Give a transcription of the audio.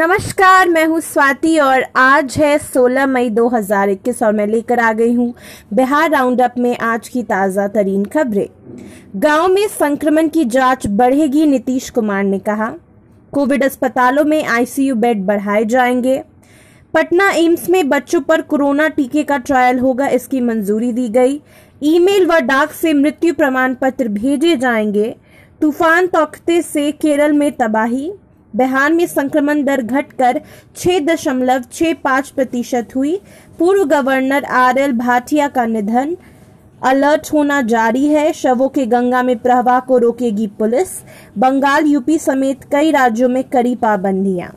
नमस्कार, मैं हूँ स्वाति और आज है 16 मई 2021 और मैं लेकर आ गई हूँ बिहार राउंड अप में आज की ताज़ा तरीन खबरें। गाँव में संक्रमण की जाँच बढ़ेगी, नीतीश कुमार ने कहा। कोविड अस्पतालों में आईसीयू बेड बढ़ाए जाएँगे। पटना एम्स में बच्चों पर कोरोना टीके का ट्रायल होगा, इसकी मंजूरी दी गई। ईमेल व डाक से मृत्यु प्रमाण पत्र भेजे जाएँगे। तूफ़ान तोखते से केरल में तबाही। बिहार में संक्रमण दर घटकर छह दशमलव छह पाँच प्रतिशत हुई। पूर्व गवर्नर आर एल भाटिया का निधन अलर्ट होना जारी है। शवों के गंगा में प्रवाह को रोकेगी पुलिस। बंगाल, यूपी समेत कई राज्यों में कड़ी पाबंदियाँ।